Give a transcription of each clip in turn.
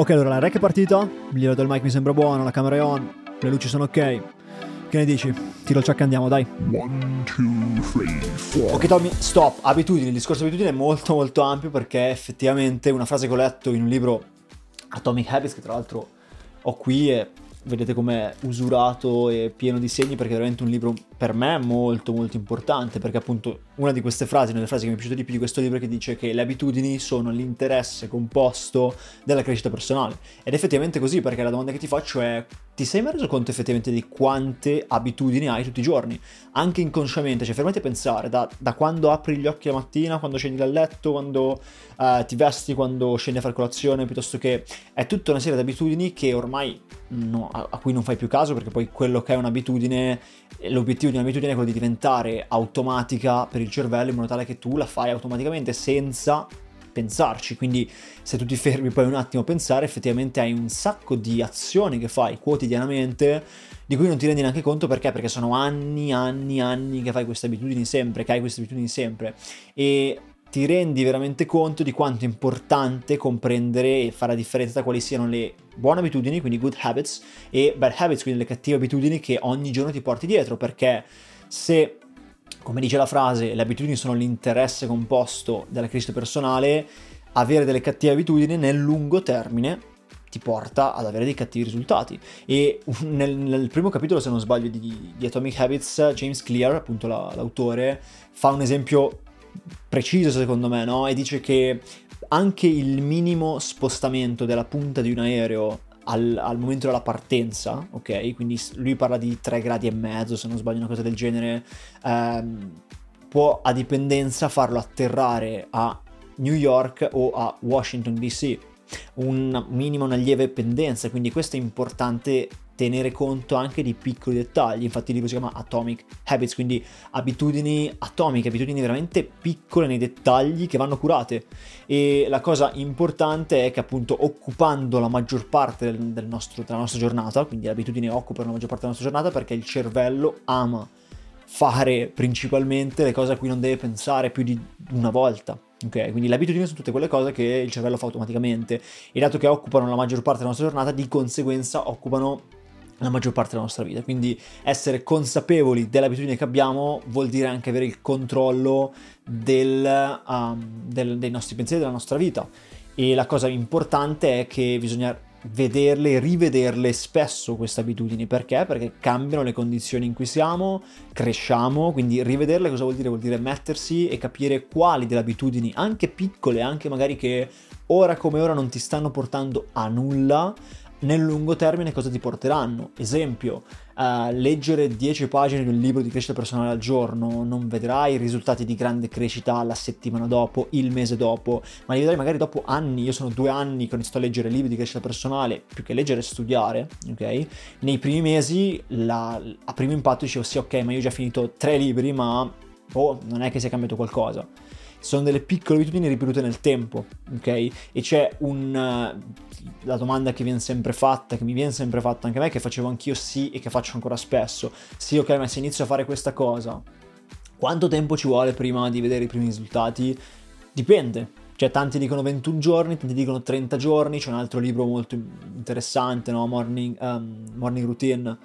Ok, allora la rec è partita, il livello del mic mi sembra buono, la camera è on, le luci sono ok. Che ne dici? Tiro il ciak e andiamo, dai. One, two, three, four. Ok Tommy, stop. Abitudini, il discorso abitudini è molto molto ampio perché effettivamente una frase che ho letto in un libro Atomic Habits, che tra l'altro ho qui e vedete com'è usurato e pieno di segni perché è veramente un libro per me molto molto importante perché appunto una di queste frasi, una delle frasi che mi è piaciuta di più di questo libro è che dice che le abitudini sono l'interesse composto della crescita personale ed effettivamente così perché la domanda che ti faccio è ti sei mai reso conto effettivamente di quante abitudini hai tutti i giorni? Anche inconsciamente, cioè fermati a pensare da, da quando apri gli occhi la mattina, quando scendi dal letto, quando uh, ti vesti, quando scendi a fare colazione, piuttosto che è tutta una serie di abitudini che ormai no, a, a cui non fai più caso perché poi quello che è un'abitudine, l'obiettivo di un'abitudine è quello di diventare automatica per il cervello in modo tale che tu la fai automaticamente senza pensarci. Quindi se tu ti fermi poi un attimo a pensare, effettivamente hai un sacco di azioni che fai quotidianamente di cui non ti rendi neanche conto perché? Perché sono anni, anni, anni che fai queste abitudini sempre, che hai queste abitudini sempre e ti rendi veramente conto di quanto è importante comprendere e fare la differenza tra quali siano le buone abitudini, quindi good habits, e bad habits, quindi le cattive abitudini che ogni giorno ti porti dietro, perché se come dice la frase, le abitudini sono l'interesse composto della crescita personale, avere delle cattive abitudini nel lungo termine ti porta ad avere dei cattivi risultati. E nel, nel primo capitolo, se non sbaglio, di, di Atomic Habits, James Clear, appunto la, l'autore, fa un esempio preciso secondo me, no? E dice che anche il minimo spostamento della punta di un aereo al, al, momento della partenza, ok? Quindi lui parla di 3 gradi e mezzo, se non sbaglio, una cosa del genere. Ehm, può a dipendenza farlo atterrare a New York o a Washington DC. Un minimo, una lieve pendenza, quindi questo è importante tenere conto anche di piccoli dettagli. Infatti il libro si chiama Atomic Habits, quindi abitudini atomiche, abitudini veramente piccole nei dettagli che vanno curate. E la cosa importante è che appunto occupando la maggior parte del, nostro, della nostra giornata, quindi le abitudini occupano la maggior parte della nostra giornata perché il cervello ama fare principalmente le cose a cui non deve pensare più di una volta. Ok, quindi le abitudini sono tutte quelle cose che il cervello fa automaticamente e dato che occupano la maggior parte della nostra giornata, di conseguenza occupano la maggior parte della nostra vita. Quindi essere consapevoli dell'abitudine che abbiamo vuol dire anche avere il controllo del, um, del, dei nostri pensieri, della nostra vita. E la cosa importante è che bisogna vederle rivederle spesso queste abitudini. Perché? Perché cambiano le condizioni in cui siamo, cresciamo, quindi rivederle cosa vuol dire? Vuol dire mettersi e capire quali delle abitudini, anche piccole, anche magari che ora come ora non ti stanno portando a nulla, nel lungo termine cosa ti porteranno. Esempio, uh, leggere 10 pagine di un libro di crescita personale al giorno, non vedrai risultati di grande crescita la settimana dopo, il mese dopo, ma li vedrai magari dopo anni. Io sono due anni che ho iniziato a leggere libri di crescita personale, più che leggere e studiare, ok? Nei primi mesi, la, a primo impatto dicevo sì, ok, ma io ho già finito tre libri, ma oh, non è che sia cambiato qualcosa sono delle piccole abitudini ripetute nel tempo, ok? E c'è un... la domanda che viene sempre fatta, che mi viene sempre fatta anche a me, che facevo anch'io sì e che faccio ancora spesso. Sì, ok, ma se inizio a fare questa cosa, quanto tempo ci vuole prima di vedere i primi risultati? Dipende. Cioè, tanti dicono 21 giorni, tanti dicono 30 giorni. C'è un altro libro molto interessante, no? Morning, um, Morning Routine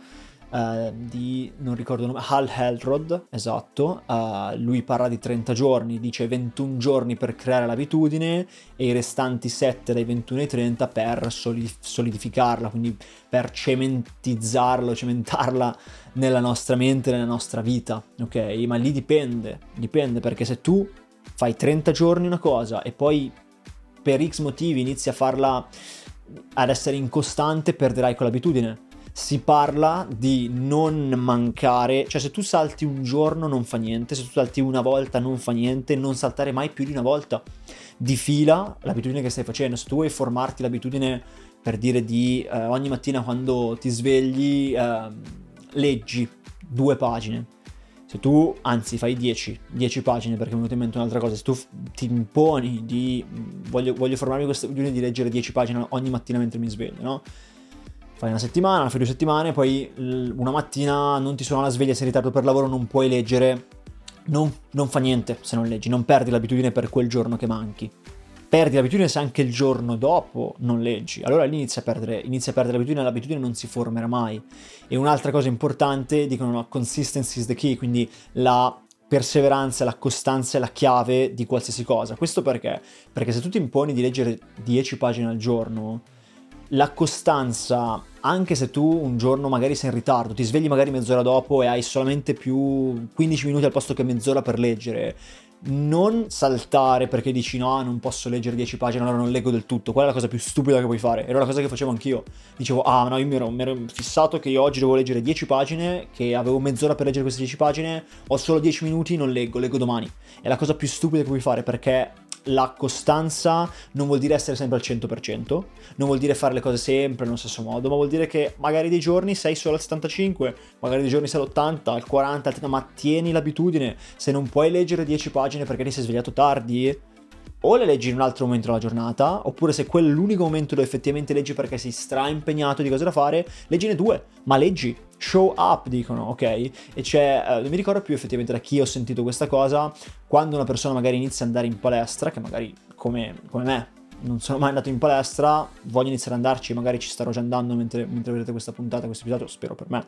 uh, di, non ricordo il nome, Hal Helrod, esatto, uh, lui parla di 30 giorni, dice 21 giorni per creare l'abitudine e i restanti 7 dai 21 ai 30 per solidificarla, quindi per cementizzarla, cementarla nella nostra mente, nella nostra vita, ok? Ma lì dipende, dipende perché se tu fai 30 giorni una cosa e poi per X motivi inizi a farla ad essere incostante, perderai quell'abitudine si parla di non mancare, cioè se tu salti un giorno non fa niente, se tu salti una volta non fa niente, non saltare mai più di una volta di fila l'abitudine che stai facendo. Se tu vuoi formarti l'abitudine per dire di eh, ogni mattina quando ti svegli eh, leggi due pagine. Se tu, anzi, fai 10, 10 pagine perché mi è venuta in mente un'altra cosa, se tu ti imponi di voglio, voglio formarmi questa abitudine di leggere 10 pagine ogni mattina mentre mi sveglio, no? Fai una settimana, fai due settimane, poi una mattina non ti suona la sveglia, sei in ritardo per lavoro, non puoi leggere, non, non fa niente se non leggi, non perdi l'abitudine per quel giorno che manchi. perdi l'abitudine se anche il giorno dopo non leggi. Allora lì inizia a perdere, inizia a perdere l'abitudine, l'abitudine non si formerà mai. E un'altra cosa importante, dicono no, consistency is the key, quindi la perseveranza, la costanza è la chiave di qualsiasi cosa. Questo perché? Perché se tu ti imponi di leggere 10 pagine al giorno, la costanza, anche se tu un giorno magari sei in ritardo, ti svegli magari mezz'ora dopo e hai solamente più 15 minuti al posto che mezz'ora per leggere, non saltare perché dici no, non posso leggere 10 pagine, allora non leggo del tutto. Quella è la cosa più stupida che puoi fare. Era la cosa che facevo anch'io. Dicevo, ah no, io mi ero, mi ero fissato che io oggi devo leggere 10 pagine, che avevo mezz'ora per leggere queste 10 pagine, ho solo 10 minuti, non leggo, leggo domani. È la cosa più stupida che puoi fare perché la costanza non vuol dire essere sempre al 100%, non vuol dire fare le cose sempre nello stesso modo, ma vuol dire che magari dei giorni sei solo al 75, magari dei giorni sei all'80, al 40, al 30, ma tieni l'abitudine. Se non puoi leggere 10 pagine perché ti sei svegliato tardi, o le leggi in un altro momento della giornata, oppure se quello è l'unico momento dove effettivamente leggi perché sei stra-impegnato di cose da fare, leggine due, ma leggi, show up dicono, ok? E c'è, eh, non mi ricordo più effettivamente da chi ho sentito questa cosa, quando una persona magari inizia ad andare in palestra, che magari come, come me non sono mai andato in palestra, voglio iniziare ad andarci, magari ci starò già andando mentre, mentre vedrete questa puntata, questo episodio, spero per me.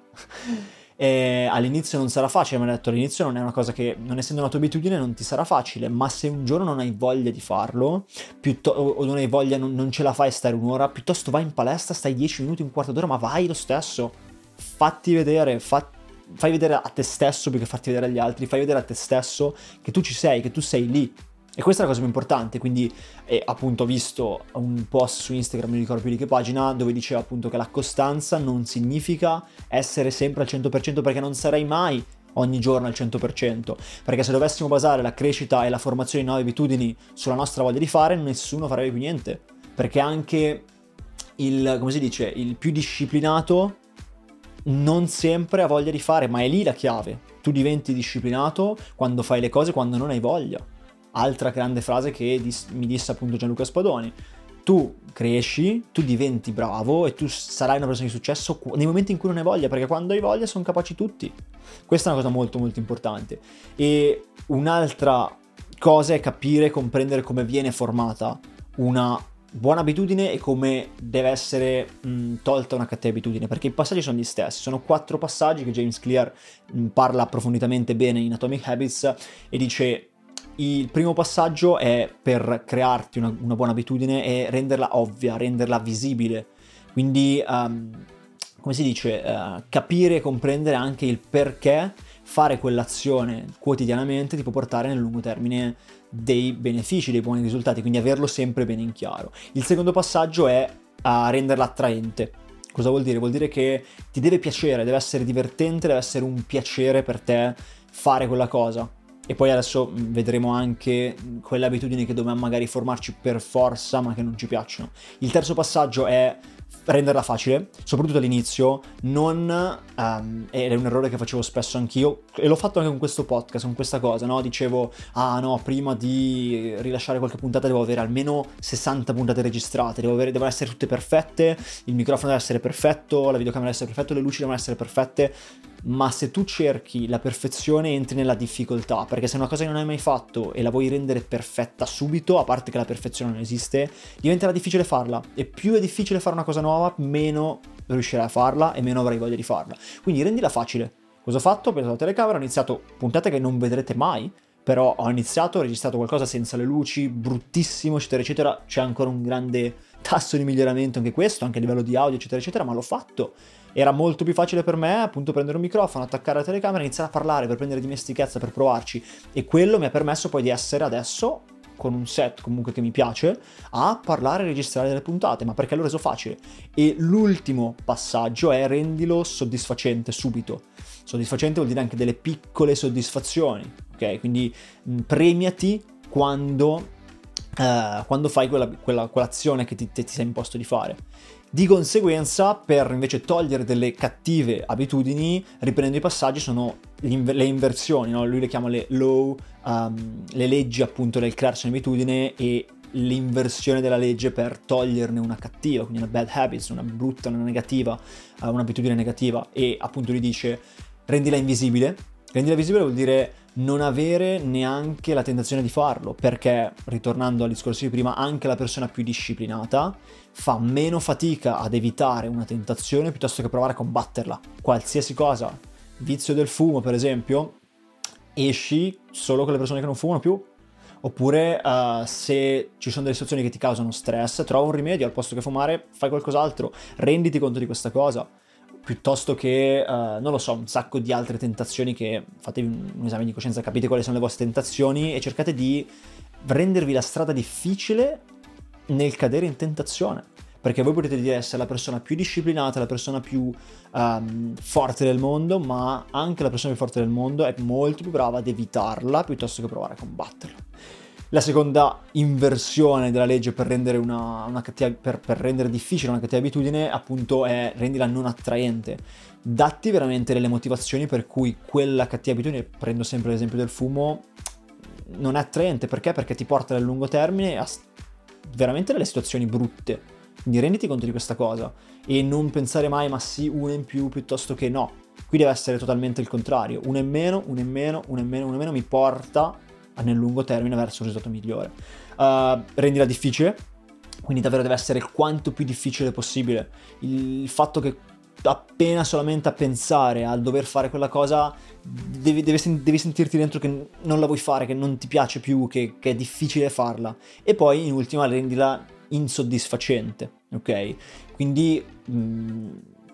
E all'inizio non sarà facile, mi ha detto all'inizio non è una cosa che, non essendo una tua abitudine, non ti sarà facile, ma se un giorno non hai voglia di farlo, piutto- o non hai voglia, non, non ce la fai stare un'ora, piuttosto vai in palestra, stai 10 minuti, un quarto d'ora, ma vai lo stesso, fatti vedere, fatti fai vedere a te stesso più che farti vedere agli altri, fai vedere a te stesso che tu ci sei, che tu sei lì, e questa è la cosa più importante, quindi eh, appunto ho visto un post su Instagram, non ricordo più di che pagina, dove diceva appunto che la costanza non significa essere sempre al 100% perché non sarai mai ogni giorno al 100%, perché se dovessimo basare la crescita e la formazione di nuove abitudini sulla nostra voglia di fare, nessuno farebbe più niente, perché anche il, come si dice, il più disciplinato non sempre ha voglia di fare, ma è lì la chiave. Tu diventi disciplinato quando fai le cose quando non hai voglia altra grande frase che dis- mi disse appunto Gianluca Spadoni. Tu cresci, tu diventi bravo e tu sarai una persona di successo nei momenti in cui non hai voglia, perché quando hai voglia sono capaci tutti. Questa è una cosa molto molto importante. E un'altra cosa è capire e comprendere come viene formata una buona abitudine e come deve essere mh, tolta una cattiva abitudine, perché i passaggi sono gli stessi, sono quattro passaggi che James Clear mh, parla approfonditamente bene in Atomic Habits e dice il primo passaggio è per crearti una, una buona abitudine e renderla ovvia, renderla visibile. Quindi, um, come si dice, uh, capire e comprendere anche il perché fare quell'azione quotidianamente ti può portare nel lungo termine dei benefici, dei buoni risultati, quindi averlo sempre bene in chiaro. Il secondo passaggio è uh, renderla attraente. Cosa vuol dire? Vuol dire che ti deve piacere, deve essere divertente, deve essere un piacere per te fare quella cosa. E poi adesso vedremo anche quelle abitudini che dobbiamo magari formarci per forza ma che non ci piacciono. Il terzo passaggio è renderla facile, soprattutto all'inizio, non, um, ed è un errore che facevo spesso anch'io, e l'ho fatto anche con questo podcast, con questa cosa, no? Dicevo, ah no, prima di rilasciare qualche puntata devo avere almeno 60 puntate registrate, devo avere, devono essere tutte perfette, il microfono deve essere perfetto, la videocamera deve essere perfetta, le luci devono essere perfette, ma se tu cerchi la perfezione entri nella difficoltà, perché se una cosa che non hai mai fatto e la vuoi rendere perfetta subito, a parte che la perfezione non esiste, diventerà difficile farla, e più è difficile fare una cosa nuova, meno riuscirai a farla e meno avrai voglia di farla. Quindi rendila facile. Cosa ho fatto? Ho preso la telecamera, ho iniziato puntate che non vedrete mai, però ho iniziato, ho registrato qualcosa senza le luci, bruttissimo, eccetera, eccetera. C'è ancora un grande tasso di miglioramento anche questo, anche a livello di audio, eccetera, eccetera, ma l'ho fatto. Era molto più facile per me, appunto, prendere un microfono, attaccare la telecamera, iniziare a parlare per prendere dimestichezza, per provarci. E quello mi ha permesso poi di essere adesso con un set comunque che mi piace, a parlare e registrare delle puntate, ma perché l'ho reso facile. E l'ultimo passaggio è rendilo soddisfacente subito. Soddisfacente vuol dire anche delle piccole soddisfazioni, ok? Quindi mh, premiati quando, uh, quando fai quella, quella, quell'azione che ti, ti sei imposto di fare. Di conseguenza, per invece togliere delle cattive abitudini, riprendendo i passaggi, sono le inversioni, no? lui le chiama le low, um, le leggi appunto del crearsi un'abitudine e l'inversione della legge per toglierne una cattiva, quindi una bad habit, una brutta, una negativa, uh, un'abitudine negativa e appunto lui dice rendila invisibile, Rendila visibile vuol dire non avere neanche la tentazione di farlo, perché, ritornando al discorso di prima, anche la persona più disciplinata fa meno fatica ad evitare una tentazione piuttosto che provare a combatterla. Qualsiasi cosa, vizio del fumo per esempio, esci solo con le persone che non fumano più. Oppure uh, se ci sono delle situazioni che ti causano stress, trova un rimedio al posto che fumare, fai qualcos'altro, renditi conto di questa cosa piuttosto che, uh, non lo so, un sacco di altre tentazioni che fatevi un, esame di coscienza, capite quali sono le vostre tentazioni e cercate di rendervi la strada difficile nel cadere in tentazione. Perché voi potete dire essere la persona più disciplinata, la persona più um, forte del mondo, ma anche la persona più forte del mondo è molto più brava ad evitarla piuttosto che provare a combatterla. La seconda inversione della legge per rendere, una, una cattiva, per, per rendere difficile una cattiva abitudine appunto è rendila non attraente. Datti veramente delle motivazioni per cui quella cattiva abitudine, prendo sempre l'esempio del fumo, non è attraente. Perché? Perché ti porta nel lungo termine a veramente delle situazioni brutte. Quindi renditi conto di questa cosa e non pensare mai ma sì, una in più piuttosto che no. Qui deve essere totalmente il contrario. Uno in meno, uno in meno, uno in meno, uno in meno mi porta nel lungo termine verso un risultato migliore. Uh, rendila difficile, quindi davvero deve essere quanto più difficile possibile. Il fatto che appena solamente a pensare a dover fare quella cosa devi, devi, devi, sentirti dentro che non la vuoi fare, che non ti piace più, che, che è difficile farla. E poi in ultima rendila insoddisfacente, ok? Quindi mh,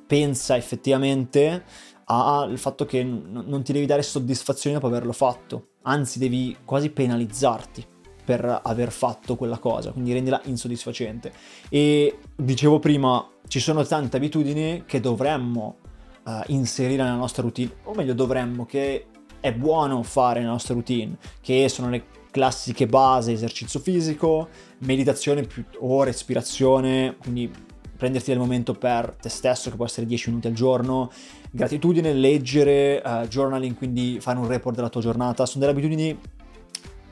pensa effettivamente al fatto che n- non ti devi dare soddisfazione dopo averlo fatto anzi devi quasi penalizzarti per aver fatto quella cosa, quindi rendila insoddisfacente. E dicevo prima, ci sono tante abitudini che dovremmo uh, inserire nella nostra routine, o meglio dovremmo, che è buono fare nella nostra routine, che sono le classiche base, esercizio fisico, meditazione o respirazione, quindi prenderti del momento per te stesso, che può essere 10 minuti al giorno, gratitudine, leggere, uh, journaling, quindi fare un report della tua giornata, sono delle abitudini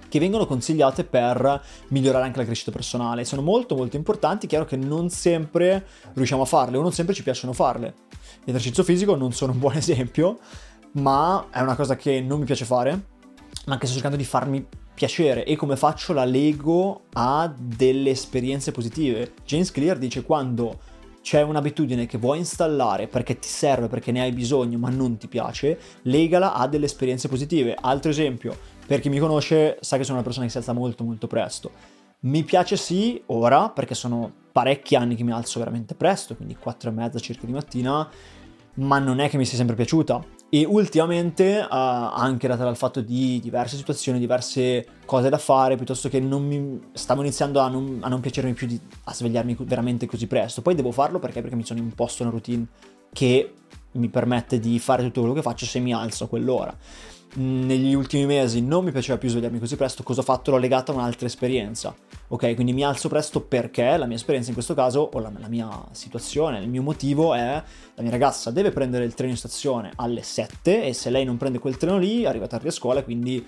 che vengono consigliate per migliorare anche la crescita personale. Sono molto molto importanti, chiaro che non sempre riusciamo a farle o non sempre ci piacciono farle. L'esercizio fisico non sono un buon esempio, ma è una cosa che non mi piace fare, ma che sto cercando di farmi piacere e come faccio la lego a delle esperienze positive. James Clear dice quando c'è un'abitudine che vuoi installare perché ti serve, perché ne hai bisogno, ma non ti piace, legala a delle esperienze positive. Altro esempio, per chi mi conosce sa che sono una persona che si alza molto molto presto. Mi piace sì ora, perché sono parecchi anni che mi alzo veramente presto, quindi 4 e mezza circa di mattina, ma non è che mi sia sempre piaciuta. E ultimamente, uh, anche data dal fatto di diverse situazioni, diverse cose da fare, piuttosto che non mi stavo iniziando a non, a non piacermi più di, a svegliarmi veramente così presto. Poi devo farlo perché? Perché mi sono imposto una routine che mi permette di fare tutto quello che faccio se mi alzo a quell'ora negli ultimi mesi non mi piaceva più svegliarmi così presto, cosa ho fatto? L'ho legata a un'altra esperienza. Ok, quindi mi alzo presto perché la mia esperienza in questo caso, o la, la, mia situazione, il mio motivo è la mia ragazza deve prendere il treno in stazione alle 7 e se lei non prende quel treno lì arriva tardi a scuola, quindi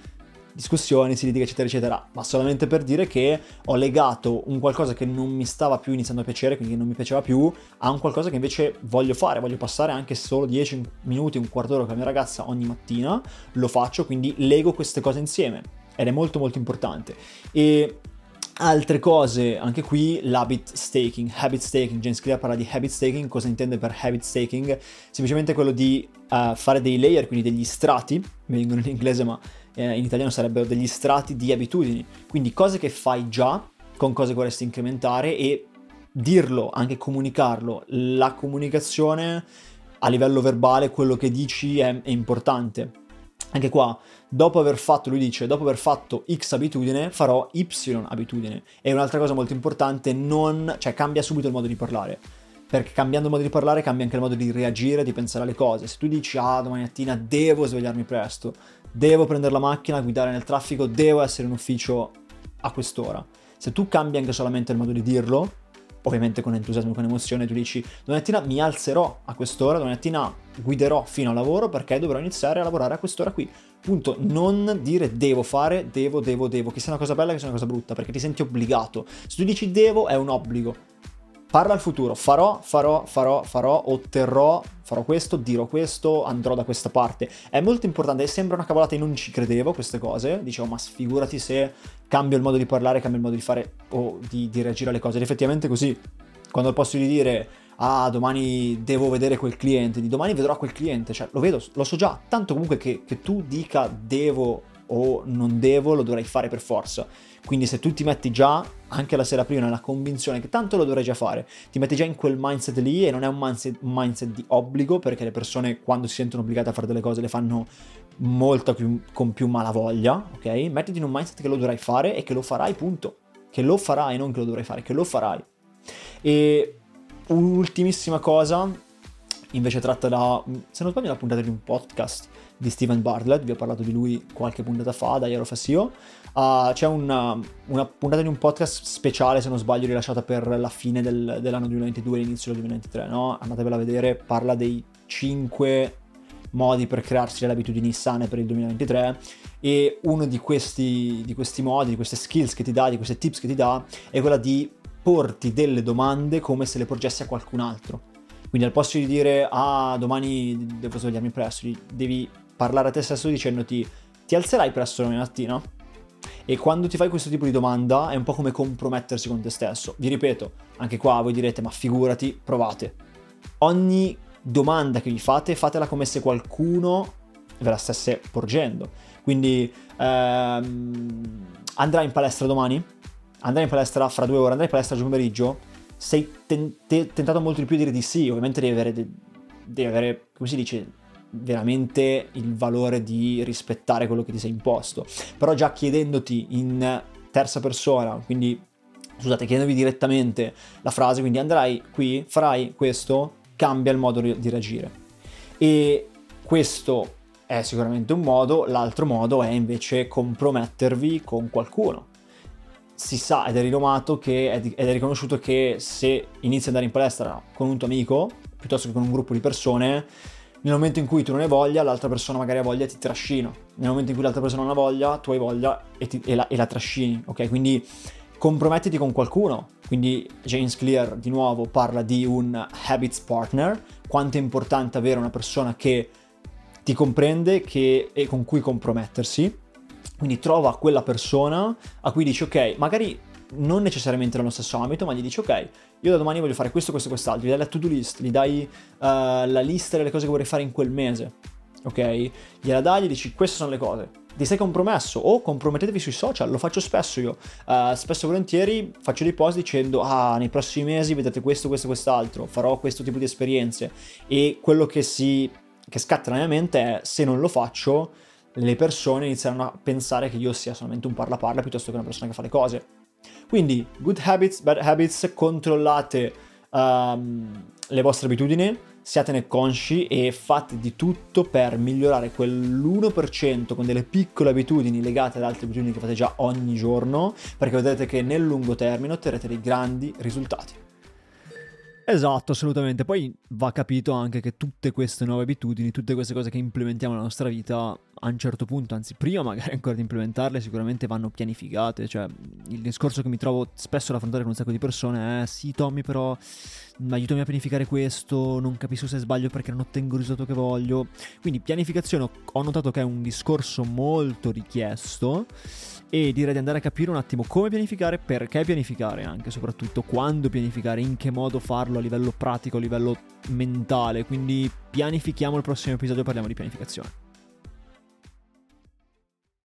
discussioni, si litiga, eccetera, eccetera, ma solamente per dire che ho legato un qualcosa che non mi stava più iniziando a piacere, quindi non mi piaceva più, a un qualcosa che invece voglio fare, voglio passare anche solo 10 minuti, un quarto d'ora con la mia ragazza ogni mattina, lo faccio, quindi lego queste cose insieme ed è molto molto importante. E Altre cose, anche qui l'habit staking, habit staking, James Clear parla di habit staking, cosa intende per habit staking? Semplicemente quello di uh, fare dei layer, quindi degli strati, vengono in inglese ma eh, in italiano sarebbero degli strati di abitudini, quindi cose che fai già con cose che vorresti incrementare e dirlo, anche comunicarlo. La comunicazione a livello verbale, quello che dici è, è importante. Anche qua, dopo aver fatto, lui dice, dopo aver fatto X abitudine, farò Y abitudine. E un'altra cosa molto importante, non, cioè cambia subito il modo di parlare perché cambiando il modo di parlare cambia anche il modo di reagire, di pensare alle cose. Se tu dici ah domani mattina devo svegliarmi presto, devo prendere la macchina, guidare nel traffico, devo essere in ufficio a quest'ora. Se tu cambi anche solamente il modo di dirlo, ovviamente con entusiasmo con emozione, tu dici domani mattina mi alzerò a quest'ora, domani mattina guiderò fino al lavoro perché dovrò iniziare a lavorare a quest'ora qui. Punto, non dire devo fare, devo, devo, devo, che sia una cosa bella che sia una cosa brutta, perché ti senti obbligato. Se tu dici devo è un obbligo, parla al futuro, farò, farò, farò, farò, otterrò, farò questo, dirò questo, andrò da questa parte. È molto importante, sembra una cavolata, io non ci credevo queste cose, dicevo ma figurati se cambio il modo di parlare, cambio il modo di fare o di, di reagire alle cose. Ed effettivamente così, quando al posto di dire ah domani devo vedere quel cliente, di domani vedrò quel cliente, cioè lo vedo, lo so già, tanto comunque che, che tu dica devo o non devo, lo dovrei fare per forza. Quindi se tu ti metti già, anche la sera prima, nella convinzione che tanto lo dovrei già fare, ti metti già in quel mindset lì e non è un mindset, un mindset di obbligo, perché le persone quando si sentono obbligate a fare delle cose le fanno molto più, con più malavoglia, ok? Mettiti in un mindset che lo dovrai fare e che lo farai, punto. Che lo farai, non che lo dovrai fare, che lo farai. E un'ultimissima cosa, invece tratta da, se non sbaglio, una puntata di un podcast di Steven Bartlett, vi ho parlato di lui qualche puntata fa, da Iero Fassio. Uh, c'è una, una, puntata di un podcast speciale, se non sbaglio, rilasciata per la fine del, dell'anno 2022 e l'inizio del 2023, no? Andatevela a vedere, parla dei 5 modi per crearsi delle abitudini sane per il 2023 e uno di questi, di questi modi, di queste skills che ti dà, di queste tips che ti dà, è quella di porti delle domande come se le porgessi a qualcun altro. Quindi al posto di dire ah domani devo svegliarmi presto, devi parlare a te stesso dicendoti ti alzerai presto domani mattina? E quando ti fai questo tipo di domanda è un po' come compromettersi con te stesso. Vi ripeto, anche qua voi direte ma figurati, provate. Ogni domanda che vi fate, fatela come se qualcuno ve la stesse porgendo. Quindi ehm, andrai in palestra domani? Andrai in palestra fra due ore? Andrai in palestra oggi pomeriggio? Sei ten- tentato molto di più a dire di sì, ovviamente devi avere, devi avere, come si dice, veramente il valore di rispettare quello che ti sei imposto. Però già chiedendoti in terza persona, quindi scusate, chiedendovi direttamente la frase, quindi andrai qui, farai questo, cambia il modo di reagire. E questo è sicuramente un modo, l'altro modo è invece compromettervi con qualcuno. Si sa ed è rinomato che, ed è riconosciuto che se inizi ad andare in palestra con un tuo amico, piuttosto che con un gruppo di persone, nel momento in cui tu non hai voglia, l'altra persona magari ha voglia e ti trascina. Nel momento in cui l'altra persona non ha voglia, tu hai voglia e, ti, e, la, e la trascini, ok? Quindi compromettiti con qualcuno. Quindi James Clear di nuovo parla di un habits partner, quanto è importante avere una persona che ti comprende e con cui compromettersi. Quindi trova quella persona a cui dici ok, magari non necessariamente nello stesso ambito, ma gli dici ok, io da domani voglio fare questo, questo, quest'altro, gli dai la to-do list, gli dai uh, la lista delle cose che vorrei fare in quel mese, ok? Gliela dai, gli dici queste sono le cose, ti sei compromesso o compromettetevi sui social, lo faccio spesso io, uh, spesso e volentieri faccio dei post dicendo ah nei prossimi mesi vedete questo, questo, quest'altro, farò questo tipo di esperienze e quello che si che scatta nella mia mente è se non lo faccio le persone inizieranno a pensare che io sia solamente un parla parla piuttosto che una persona che fa le cose quindi, good habits, bad habits, controllate um, le vostre abitudini, siatene consci e fate di tutto per migliorare quell'1% con delle piccole abitudini legate ad altre abitudini che fate già ogni giorno, perché vedrete che nel lungo termine otterrete dei grandi risultati. Esatto, assolutamente. Poi va capito anche che tutte queste nuove abitudini, tutte queste cose che implementiamo nella nostra vita, a un certo punto, anzi prima magari ancora di implementarle, sicuramente vanno pianificate. Cioè, il discorso che mi trovo spesso ad affrontare con un sacco di persone è: sì, Tommy, però aiutami a pianificare questo, non capisco se sbaglio perché non ottengo il risultato che voglio. Quindi, pianificazione ho notato che è un discorso molto richiesto e direi di andare a capire un attimo come pianificare, perché pianificare anche, soprattutto quando pianificare, in che modo farlo a livello pratico, a livello mentale. Quindi pianifichiamo il prossimo episodio, parliamo di pianificazione.